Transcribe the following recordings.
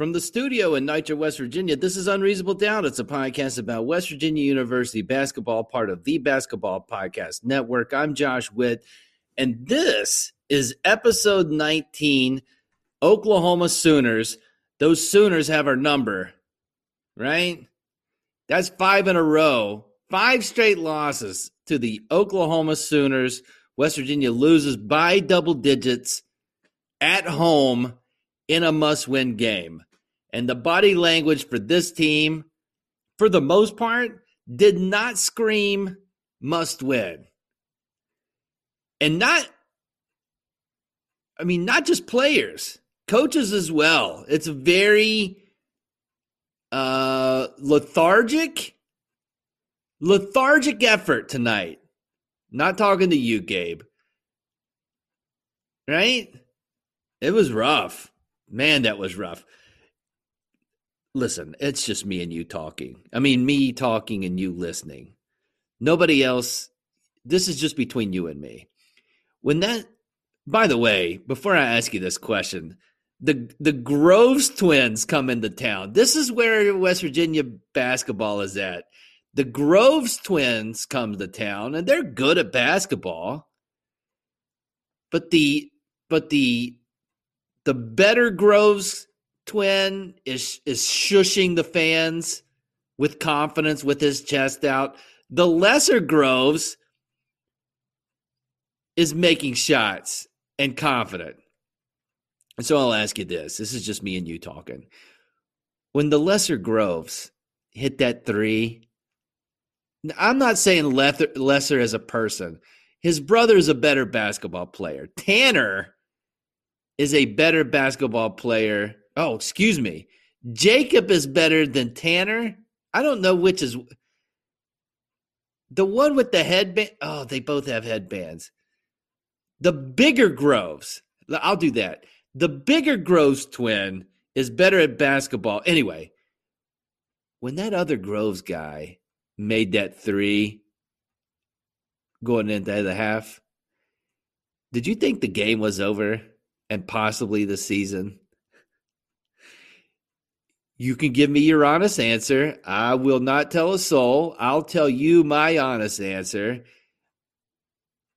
From the studio in Nitro, West Virginia, this is Unreasonable Doubt. It's a podcast about West Virginia University basketball, part of the Basketball Podcast Network. I'm Josh Witt, and this is episode 19 Oklahoma Sooners. Those Sooners have our number, right? That's five in a row, five straight losses to the Oklahoma Sooners. West Virginia loses by double digits at home in a must win game. And the body language for this team, for the most part, did not scream must win. And not, I mean, not just players, coaches as well. It's a very uh, lethargic, lethargic effort tonight. Not talking to you, Gabe. Right? It was rough. Man, that was rough listen, it's just me and you talking. I mean, me talking and you listening. Nobody else. This is just between you and me. When that, by the way, before I ask you this question, the the Groves twins come into town. This is where West Virginia basketball is at. The Groves twins come to town, and they're good at basketball. But the but the the better Groves twin is is shushing the fans with confidence with his chest out. The lesser Groves is making shots and confident. And so I'll ask you this. This is just me and you talking. When the lesser Groves hit that three, I'm not saying lesser, lesser as a person. His brother is a better basketball player. Tanner is a better basketball player Oh, excuse me. Jacob is better than Tanner. I don't know which is the one with the headband. Oh, they both have headbands. The bigger Groves. I'll do that. The bigger Groves twin is better at basketball. Anyway, when that other Groves guy made that three going into the half, did you think the game was over and possibly the season? You can give me your honest answer. I will not tell a soul. I'll tell you my honest answer.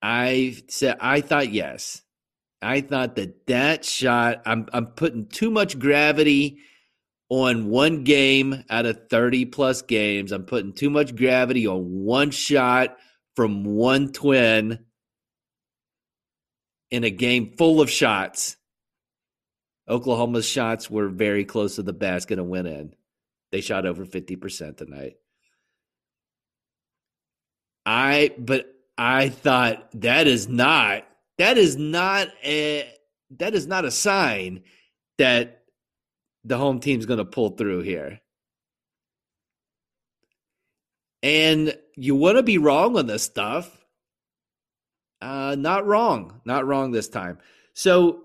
I said I thought yes. I thought that that shot I'm I'm putting too much gravity on one game out of 30 plus games. I'm putting too much gravity on one shot from one twin in a game full of shots. Oklahoma's shots were very close to the basket and went in. They shot over 50% tonight. I but I thought that is not that is not a that is not a sign that the home team's going to pull through here. And you want to be wrong on this stuff. Uh, not wrong. Not wrong this time. So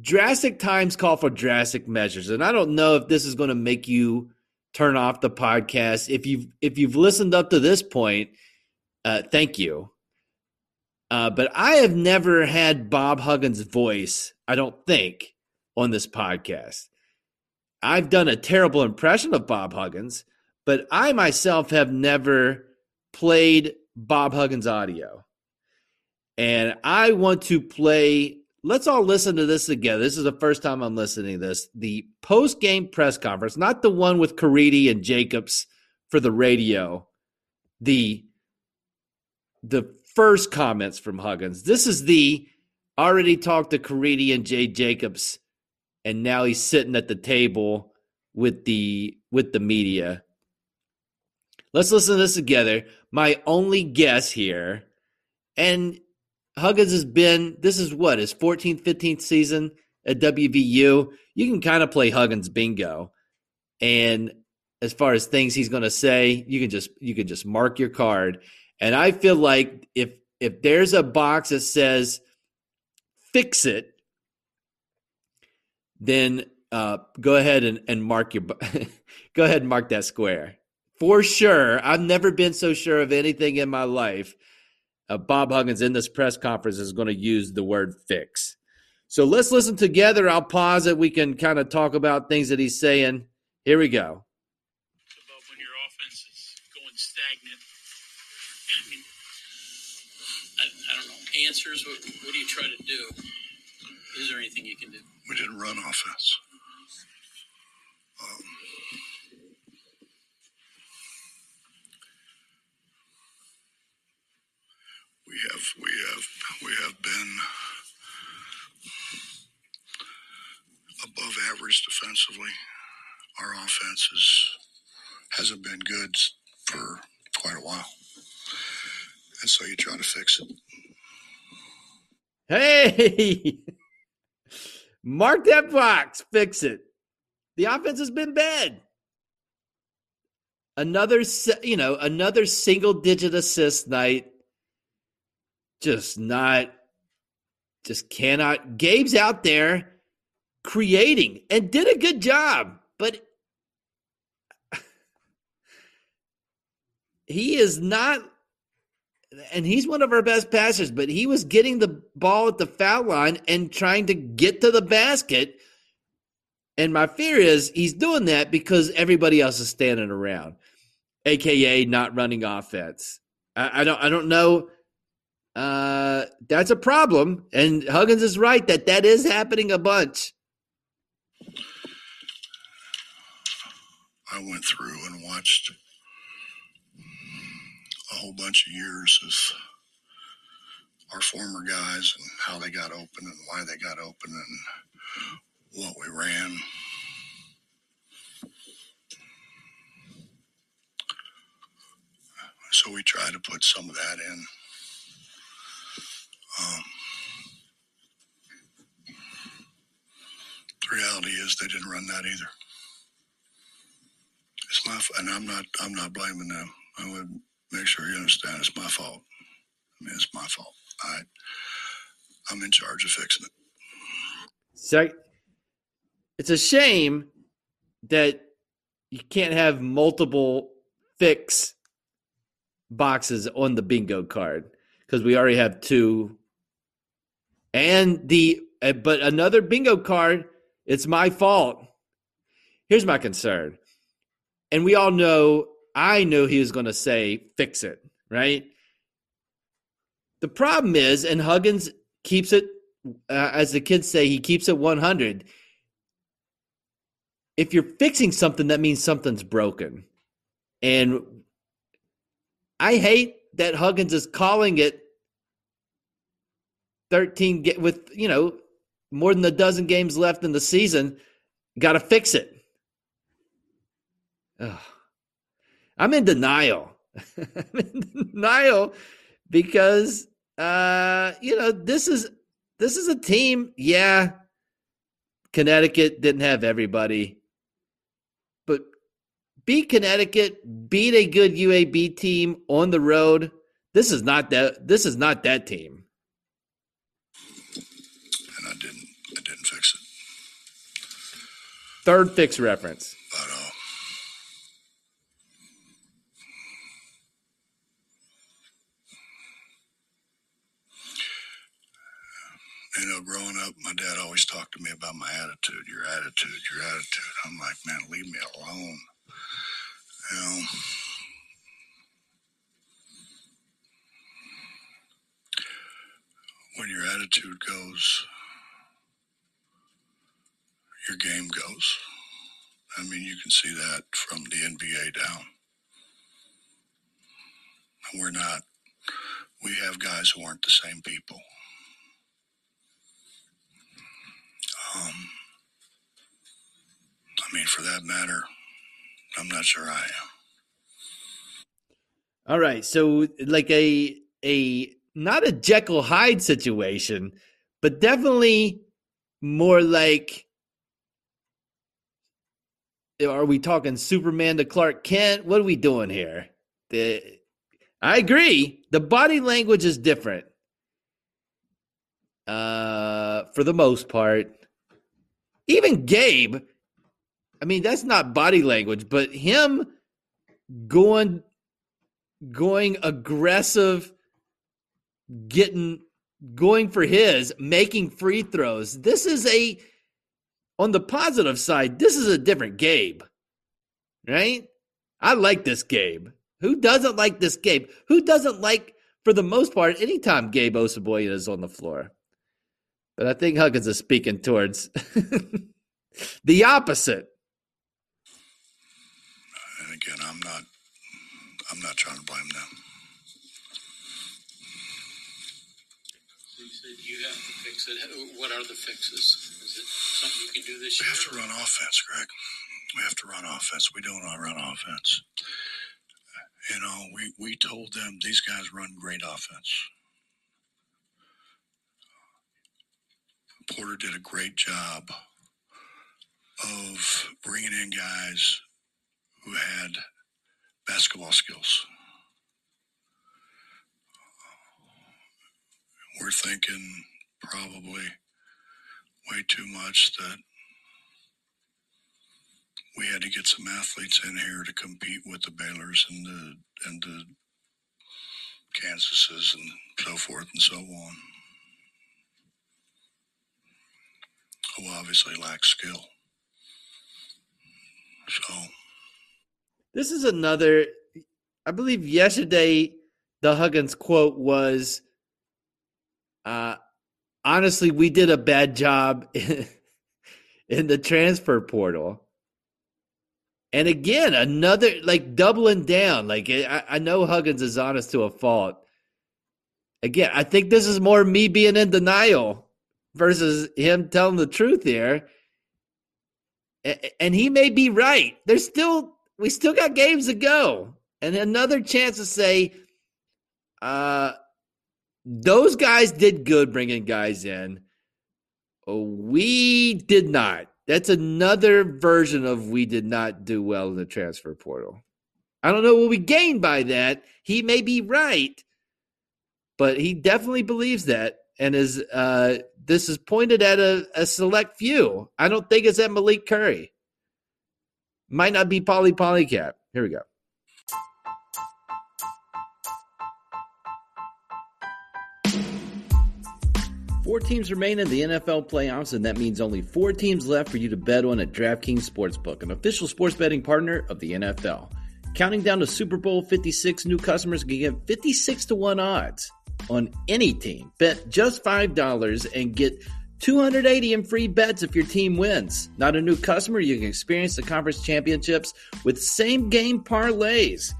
drastic times call for drastic measures and i don't know if this is going to make you turn off the podcast. If you've if you've listened up to this point uh, thank you. Uh, but i have never had bob huggins voice i don't think on this podcast. I've done a terrible impression of bob huggins but i myself have never played bob huggins audio. And i want to play let's all listen to this together. This is the first time I'm listening to this. The post game press conference, not the one with Caridi and Jacobs for the radio. The the first comments from Huggins. This is the already talked to Caridi and Jay Jacobs, and now he's sitting at the table with the with the media. Let's listen to this together. My only guess here, and Huggins has been, this is what, his 14th, 15th season at WVU. You can kind of play Huggins bingo. And as far as things he's going to say, you can just you can just mark your card. And I feel like if if there's a box that says fix it, then uh, go ahead and, and mark your go ahead and mark that square for sure. I've never been so sure of anything in my life. Uh, Bob Huggins in this press conference is going to use the word fix. So let's listen together. I'll pause it. We can kind of talk about things that he's saying. Here we go. About when your offense is going stagnant. I mean, I, I don't know. Answers. What, what do you try to do? Is there anything you can do? We didn't run offense. We have we have we have been above average defensively. Our offense is hasn't been good for quite a while, and so you try to fix it. Hey, mark that box, fix it. The offense has been bad. Another, you know, another single digit assist night. Just not, just cannot. Gabe's out there creating and did a good job, but he is not and he's one of our best passers, but he was getting the ball at the foul line and trying to get to the basket. And my fear is he's doing that because everybody else is standing around, aka not running offense. I, I don't I don't know. Uh, that's a problem, and Huggins is right that that is happening a bunch. I went through and watched a whole bunch of years of our former guys and how they got open and why they got open and what we ran. So we try to put some of that in. Um, the reality is they didn't run that either. It's my and I'm not I'm not blaming them. I would make sure you understand it's my fault. I mean, it's my fault. I, I'm in charge of fixing it. So it's a shame that you can't have multiple fix boxes on the bingo card because we already have two. And the uh, but another bingo card, it's my fault. Here's my concern. And we all know I knew he was going to say, fix it, right? The problem is, and Huggins keeps it, uh, as the kids say, he keeps it 100. If you're fixing something, that means something's broken. And I hate that Huggins is calling it 13 get with, you know, more than a dozen games left in the season. Got to fix it. Ugh. I'm in denial. I'm in denial because uh, you know, this is this is a team, yeah. Connecticut didn't have everybody. But beat Connecticut, beat a good UAB team on the road. This is not that this is not that team. And I didn't I didn't fix it. Third fix reference. You know, growing up, my dad always talked to me about my attitude, your attitude, your attitude. I'm like, man, leave me alone. You know, when your attitude goes, your game goes. I mean, you can see that from the NBA down. We're not, we have guys who aren't the same people. Um, I mean, for that matter, I'm not sure I am. All right, so like a a not a Jekyll Hyde situation, but definitely more like are we talking Superman to Clark Kent? What are we doing here? The, I agree. The body language is different. Uh, for the most part. Even Gabe, I mean, that's not body language, but him going going aggressive, getting going for his, making free throws. This is a on the positive side, this is a different Gabe. Right? I like this Gabe. Who doesn't like this Gabe? Who doesn't like, for the most part, anytime Gabe Osabuohien is on the floor? But I think Huggins is speaking towards the opposite. And again, I'm not I'm not trying to blame them. You said you have to fix it. What are the fixes? It something you can do this We year? have to run offense, Greg. We have to run offense. We don't run offense. You know, we, we told them these guys run great offense. Porter did a great job of bringing in guys who had basketball skills. We're thinking probably way too much that we had to get some athletes in here to compete with the Baylors and the and the Kansases and so forth and so on. Who obviously lack skill. So This is another, I believe yesterday the Huggins quote was, uh, honestly, we did a bad job in, the transfer portal. And again, another like doubling down. Like I, I know Huggins is honest to a fault. Again, I think this is more me being in denial versus him telling the truth here. And he may be right. There's still we still got games to go. And another chance to say uh those guys did good bringing guys in. We did not. That's another version of we did not do well in the transfer portal. I don't know what we gained by that. He may be right, but he definitely believes that. And is uh, this is pointed at a, a select few. I don't think it's at Malik Curry. Might not be Pauly Paulicap. Here we go. Four teams remain in the NFL playoffs, and that means only four teams left for you to bet on at DraftKings Sportsbook, an official sports betting partner of the NFL. Counting down to Super Bowl 56, new customers can get 56 to 1 odds on any team. Bet just $5 and get 280 in free bets if your team wins. Not a new customer, you can experience the conference championships with same game parlays.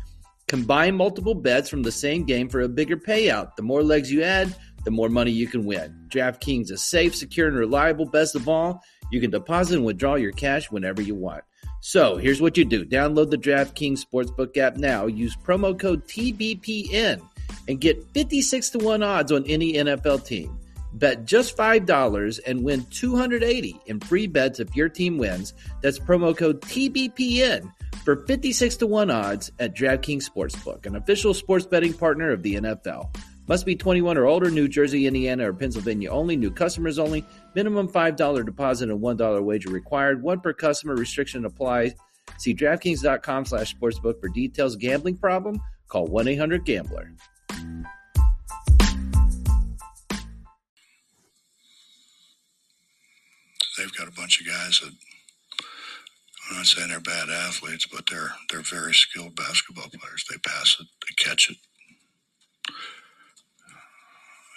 Combine multiple bets from the same game for a bigger payout. The more legs you add, the more money you can win. DraftKings is safe, secure, and reliable. Best of all, you can deposit and withdraw your cash whenever you want. So here's what you do download the DraftKings Sportsbook app now. Use promo code TBPN and get 56 to 1 odds on any NFL team. Bet just $5 and win 280 in free bets if your team wins. That's promo code TBPN for 56 to 1 odds at DraftKings Sportsbook, an official sports betting partner of the NFL. Must be 21 or older, New Jersey, Indiana, or Pennsylvania only, new customers only. Minimum $5 deposit and $1 wager required. One per customer restriction applies. See DraftKings.com slash sportsbook for details. Gambling problem? Call 1-800-GAMBLER. they've got a bunch of guys that I'm not saying they're bad athletes, but they're they're very skilled basketball players. They pass it, they catch it.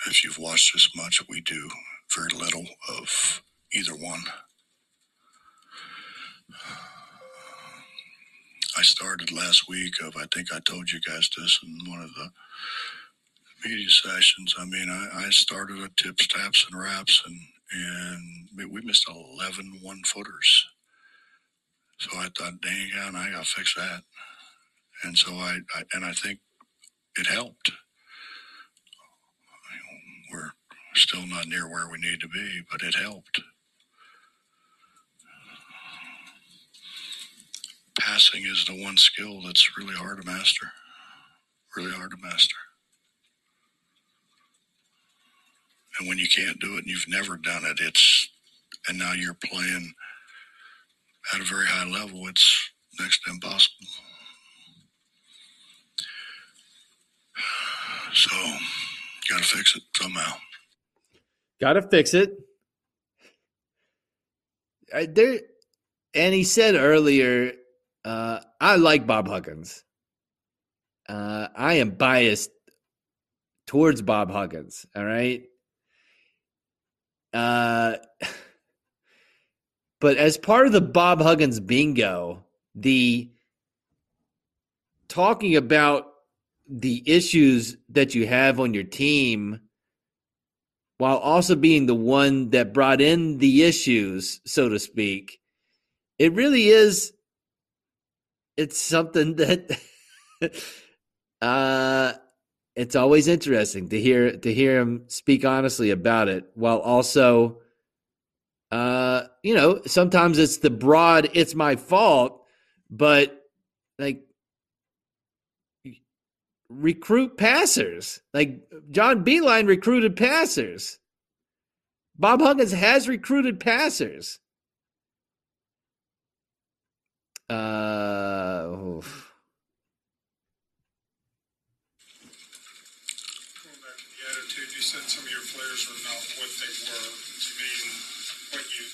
If you've watched as much, we do very little of either one. I started last week of I think I told you guys this in one of the media sessions. I mean, I, I started at tips, taps, and wraps, and and we- missed 11 one footers. So I thought, dang, I got to fix that. And so I, I, and I think it helped. We're still not near where we need to be, but it helped. passing is the one skill that's really hard to master. Really hard to master. And when you can't do it and you've never done it, it's, and now you're playing at a very high level, it's next to impossible. So, got to fix it somehow. Got to fix it. I, there, and he said earlier, uh, I like Bob Huggins. Uh, I am biased towards Bob Huggins. All right. Uh, but as part of the Bob Huggins bingo, the talking about the issues that you have on your team while also being the one that brought in the issues, so to speak, it really is it's something that uh it's always interesting to hear to hear him speak honestly about it while also uh you know sometimes it's the broad it's my fault but like recruit passers like john Beilein recruited passers bob huggins has recruited passers uh oof. Going back to the attitude, you said some of your players were not what they were. Do you mean what you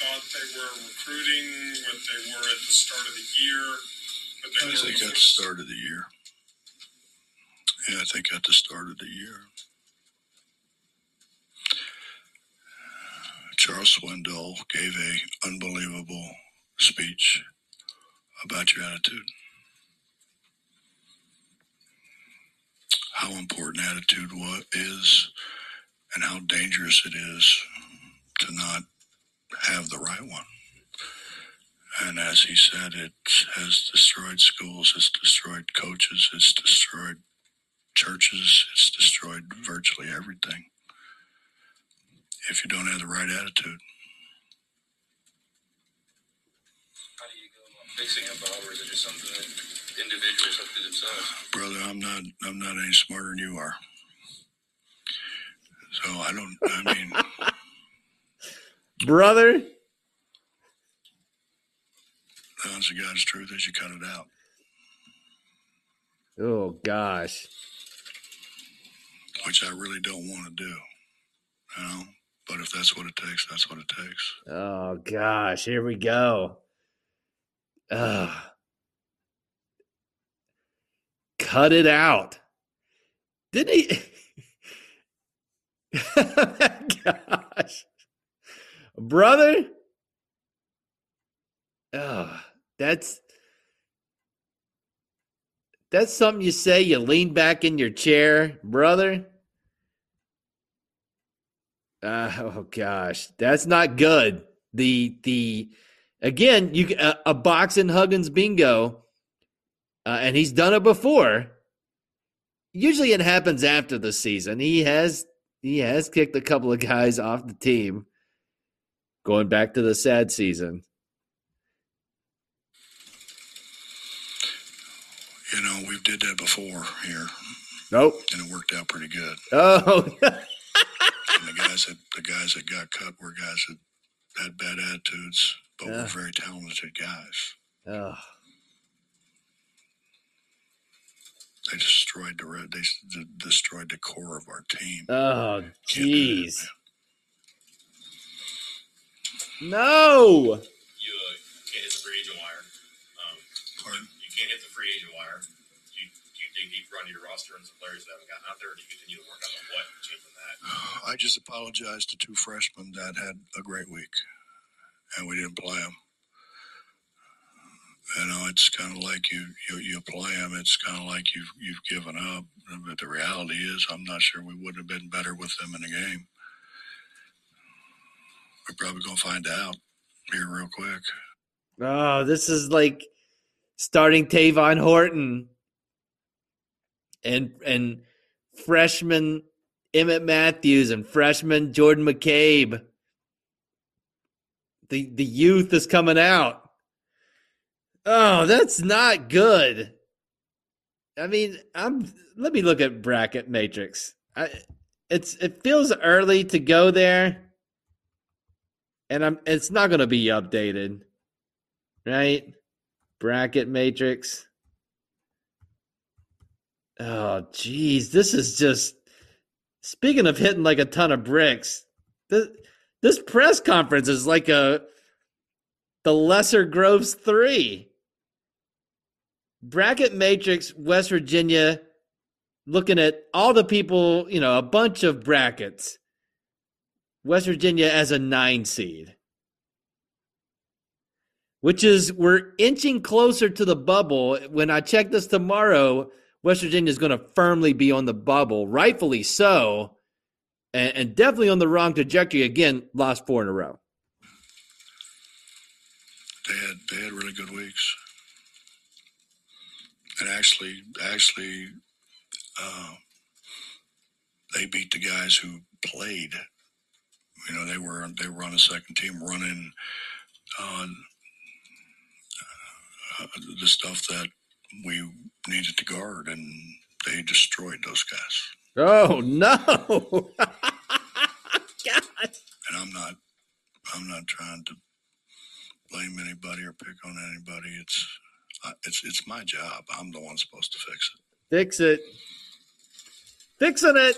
thought they were recruiting, what they were at the start of the year? What they I were think at the start of the year. Yeah, I think at the start of the year. Charles Swindoll gave a unbelievable speech about your attitude. How important attitude is and how dangerous it is to not have the right one. And as he said, it has destroyed schools, it's destroyed coaches, it's destroyed churches, it's destroyed virtually everything. If you don't have the right attitude, How do you go about fixing it, Bob, or is it just something that individuals have to do themselves? brother, I'm not I'm not any smarter than you are. So I don't I mean brother the honest to God's truth is you cut it out. oh gosh Which I really don't want to do. You know? But if that's what it takes, that's what it takes. Oh gosh, here we go. Ugh. Cut it out. Didn't he? gosh. Brother? Oh, that's that's something you say, you lean back in your chair, brother. Uh, oh gosh, that's not good. The the again, you a, a boxing Huggins bingo, uh, and he's done it before. Usually, it happens after the season. He has he has kicked a couple of guys off the team, going back to the sad season. You know, we did that before here, Nope. and it worked out pretty good. Oh, And the guys that the guys that got cut were guys that had bad attitudes, but Yeah. were very talented guys. oh. They destroyed the re- they s- d- destroyed the core of our team. Oh, Can't do that, jeez. No. You uh, can't hit the free agent wire. Um, Pardon? you can't hit the free agent wire. Do you, do you dig deeper onto your roster and some players that haven't gotten out there, or do you continue to work on the what and changing that? I just apologized to two freshmen that had a great week, and we didn't play them. You know, it's kind of like you, you you play them. It's kind of like you've you've given up. But the reality is, I'm not sure we wouldn't have been better with them in the game. We're probably gonna find out here real quick. Oh, this is like starting Tavon Horton and and freshman Emmitt Matthews and freshman Jordan McCabe. The the youth is coming out. Oh, that's not good. I mean, I'm let me look at bracket matrix. I, it's it feels early to go there. And I'm it's not going to be updated. Right? Bracket matrix. Oh, geez, this is just speaking of hitting like a ton of bricks. This, this press conference is like a the Lesser Groves three bracket matrix West Virginia looking at all the people, you know, a bunch of brackets. West Virginia as a 9 seed. Which is we're inching closer to the bubble. When I check this tomorrow, West Virginia is going to firmly be on the bubble, rightfully so, and, and definitely on the wrong trajectory. Again, lost four in a row. They had they had really good weeks and actually, actually, uh, they beat the guys who played. You know, they were they were on the second team running on uh, the stuff that we needed to guard, and they destroyed those guys. Oh no! God. And I'm not, I'm not trying to blame anybody or pick on anybody. It's it's it's my job. I'm the one supposed to fix it. Fix it. Fixing it.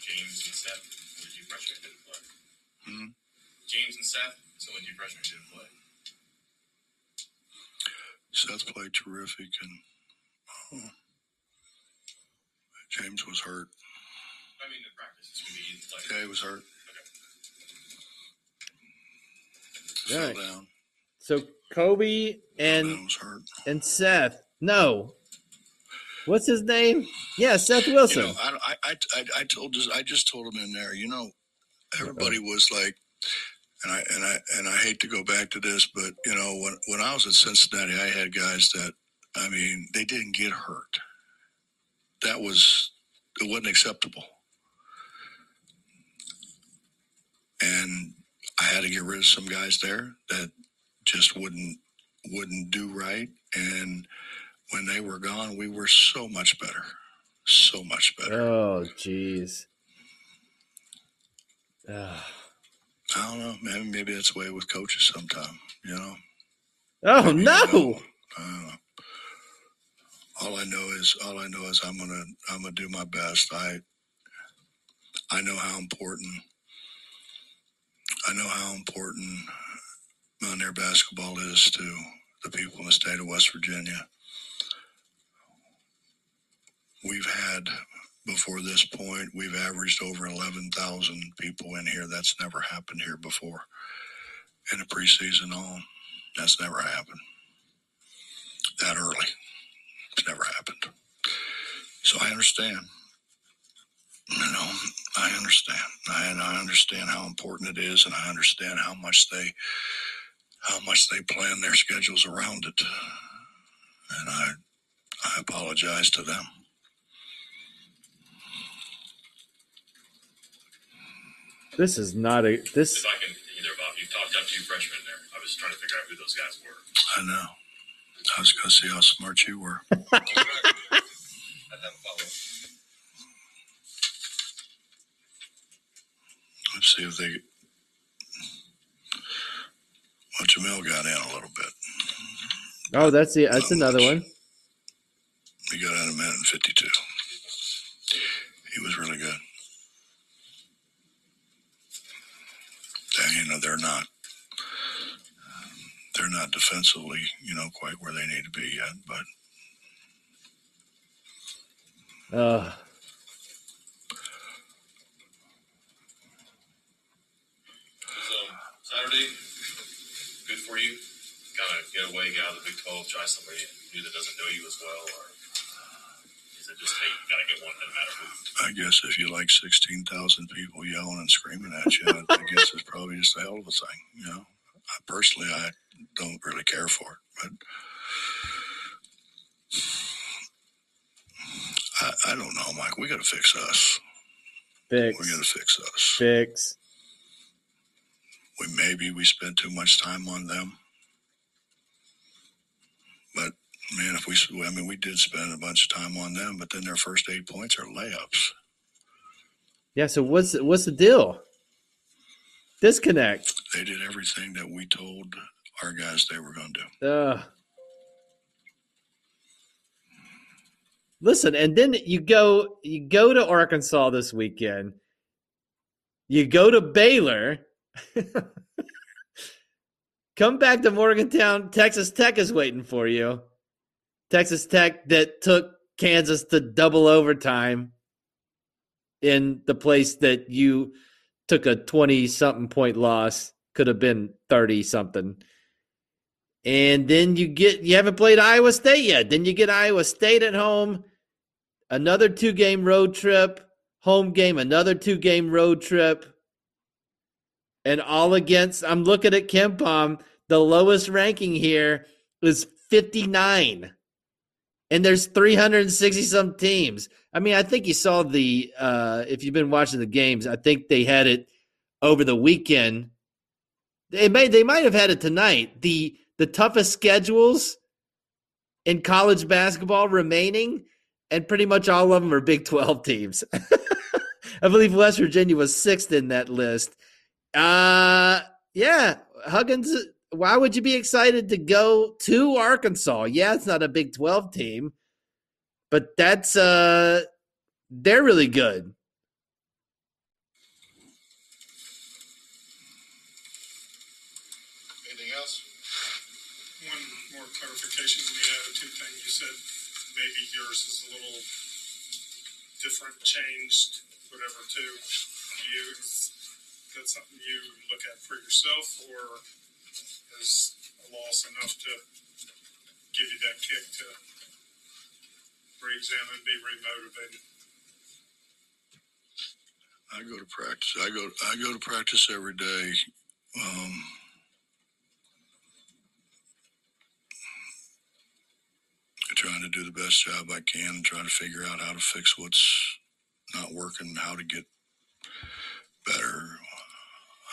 James and Seth. When did you freshman didn't play? Hmm? James and Seth. So when you freshman didn't play. Seth played terrific, and oh, James was hurt. I mean, in practice, it's gonna be like. Yeah, he was hurt. Okay. Fell down. So Kobe and was hurt. and Seth. No. What's his name? Yeah, Seth You Wilson. know, I, I, I, I, I told this, I just told him in there. You know, everybody was like, and I and I and I hate to go back to this, but you know, when when I was at Cincinnati, I had guys that, I mean, they didn't get hurt. That was it wasn't acceptable, and I had to get rid of some guys there that just wouldn't wouldn't do right, and when they were gone, we were so much better, so much better. Oh, jeez. I don't know. Maybe maybe that's the way with coaches sometime. You know. Oh You no! know, I don't know. All I know is all I know is I'm gonna I'm gonna do my best. I I know how important I know how important Mountaineer basketball is to the people in the state of West Virginia. We've had before this point, we've averaged over 11,000 people in here. That's never happened here before in a preseason on. That's never happened that early. It's never happened. So I understand. You know, I understand. I, and I understand how important it is, and I understand how much they how much they plan their schedules around it. And I I apologize to them. This is not a this. If I can continue there, Bob, you talked up two freshmen there. I was trying to figure out who those guys were. I know. I was going to see how smart you were. I'd have a follow-up. Let's see if they. Well, Jamil got in a little bit. Oh, that's the that's another one. He got in a minute and 52. He was really good. You know, they're not. They're not defensively, you know, quite where they need to be yet, but Uh, So Saturday, good for you. Kind of get away, get out of the Big Twelve, try somebody new that doesn't know you as well, or I guess if you like 16,000 people yelling and screaming at you, I guess it's probably just a hell of a thing, you know. I, personally, I don't really care for it, but I, I don't know, Mike. We got to fix us. fix, We got to fix us. fix. We maybe we spend too much time on them. Man, if we, I mean, we did spend a bunch of time on them, but then their first eight points are layups. Yeah. So what's what's the deal? Disconnect. They did everything that we told our guys they were going to do. Uh, listen, and then you go you go to Arkansas this weekend. You go to Baylor. Come back to Morgantown. Texas Tech is waiting for you. Texas Tech that took Kansas to double overtime in the place that you took a 20 something point loss, could have been 30 something. And then you get you haven't played Iowa State yet. Then you get Iowa State at home, another two game road trip, home game, another two game road trip. And all against I'm looking at KenPom the lowest ranking here is 59 and there's 360 some teams. I mean, I think you saw the uh, if you've been watching the games, I think they had it over the weekend. They may they might have had it tonight. The the toughest schedules in college basketball remaining, and pretty much all of them are Big 12 teams. I believe West Virginia was sixth in that list. Uh yeah, Huggins why would you be excited to go to Arkansas? Yeah, it's not a Big 12 team, but that's uh they're really good. Anything else? One more clarification on the attitude thing. You said maybe yours is a little different, changed, whatever, too. Do you, is that something you look at for yourself, or is a loss enough to give you that kick to re-examine, be remotivated? I go to practice. I go. I go to practice every day. Um, trying to do the best job I can and trying to figure out how to fix what's not working, how to get better.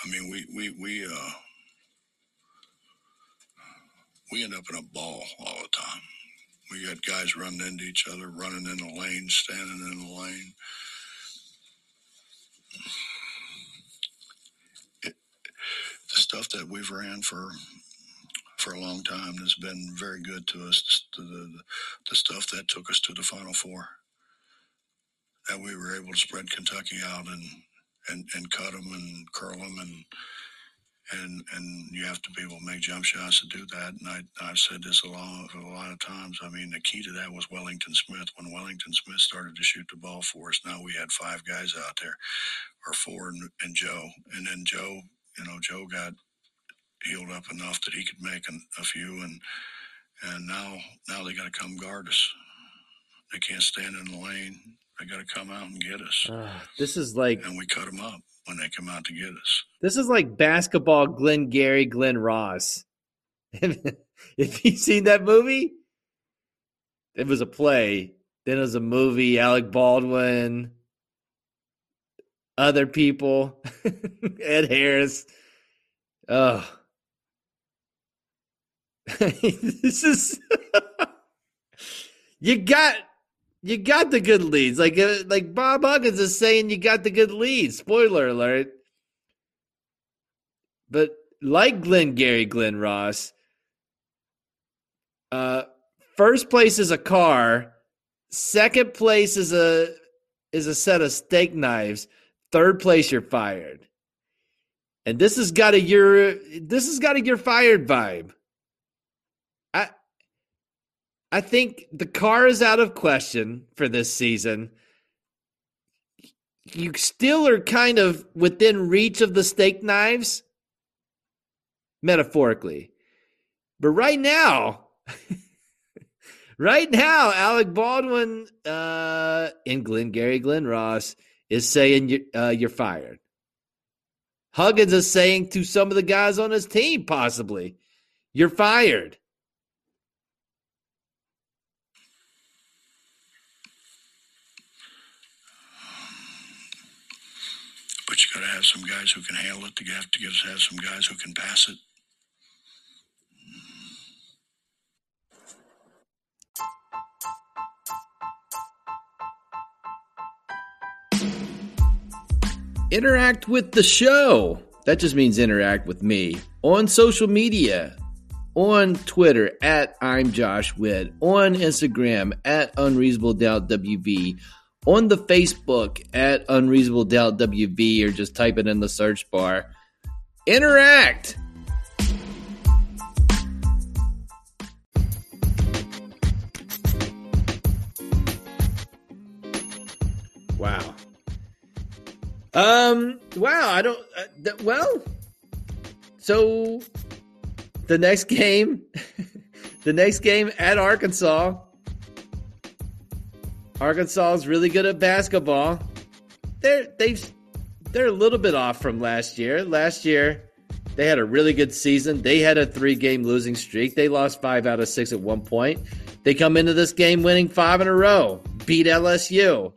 I mean, we we we uh, we end up in a ball all the time. We got guys running into each other, running in the lane, standing in the lane. The stuff that we've ran for for a long time has been very good to us. The, the, the stuff that took us to the Final Four, that we were able to spread Kentucky out and and, and cut them and curl them and and and you have to be able to make jump shots to do that. And I I've said this a lot a lot of times. I mean, the key to that was Wellington Smith. When Wellington Smith started to shoot the ball for us, now we had five guys out there, or four, and, and Joe. And then Joe, you know, Joe got healed up enough that he could make an, a few, and and now now they got to come guard us. They can't stand in the lane. They got to come out and get us, Uh, this is like and we cut them up when they come out to get us. this is like basketball Glenn Gary, Glen Ross. if you've seen that movie, it was a play. Then it was a movie, Alec Baldwin, other people, Ed Harris. Oh. this is you got you got the good leads. Like uh, like Bob Huggins is saying you got the good leads. Spoiler alert. But like Glenn Gary, Glen Ross, uh first place is a car, second place is a is a set of steak knives, third place you're fired. And this has got a you're this has got a you're fired vibe. I think the car is out of question for this season. You still are kind of within reach of the steak knives, metaphorically. But right now, right now, Alec Baldwin uh, and Glengarry Glen Ross is saying you, uh, you're fired. Huggins is saying to some of the guys on his team, possibly, you're fired. you got to have some guys who can handle it. You have to have some guys who can pass it. Interact with the show. That just means interact with me on social media on Twitter at I'm Josh Witt, on Instagram at Unreasonable Doubt WV, on the Facebook at Unreasonable Doubt WV, or just type it in the search bar. Interact. Wow. Um. Wow. I don't. Uh, th- well. So, the next game, the next game at Arkansas. Arkansas is really good at basketball. They're they've they're a little bit off from last year. Last year, they had a really good season. They had a three game losing streak. They lost five out of six at one point. They come into this game winning five in a row. Beat LSU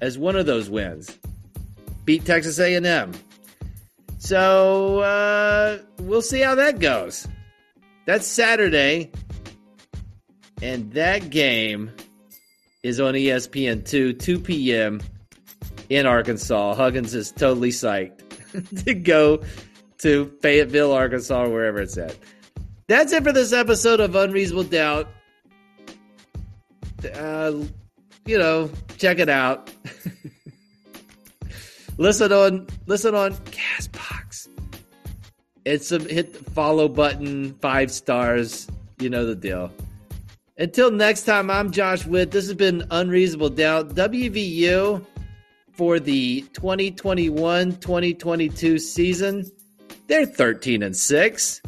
as one of those wins. Beat Texas A&M. So uh, we'll see how that goes. That's Saturday, and that game is on ESPN two, 2 p.m. in Arkansas. Huggins is totally psyched to go to Fayetteville, Arkansas, wherever it's at. That's it for this episode of Unreasonable Doubt. Uh, you know, check it out. listen on listen on Castbox. It's a hit the follow button, five stars. You know the deal. Until next time, I'm Josh Witt. This has been Unreasonable Doubt. WVU for the 2021 2022 season. They're 13 and 6.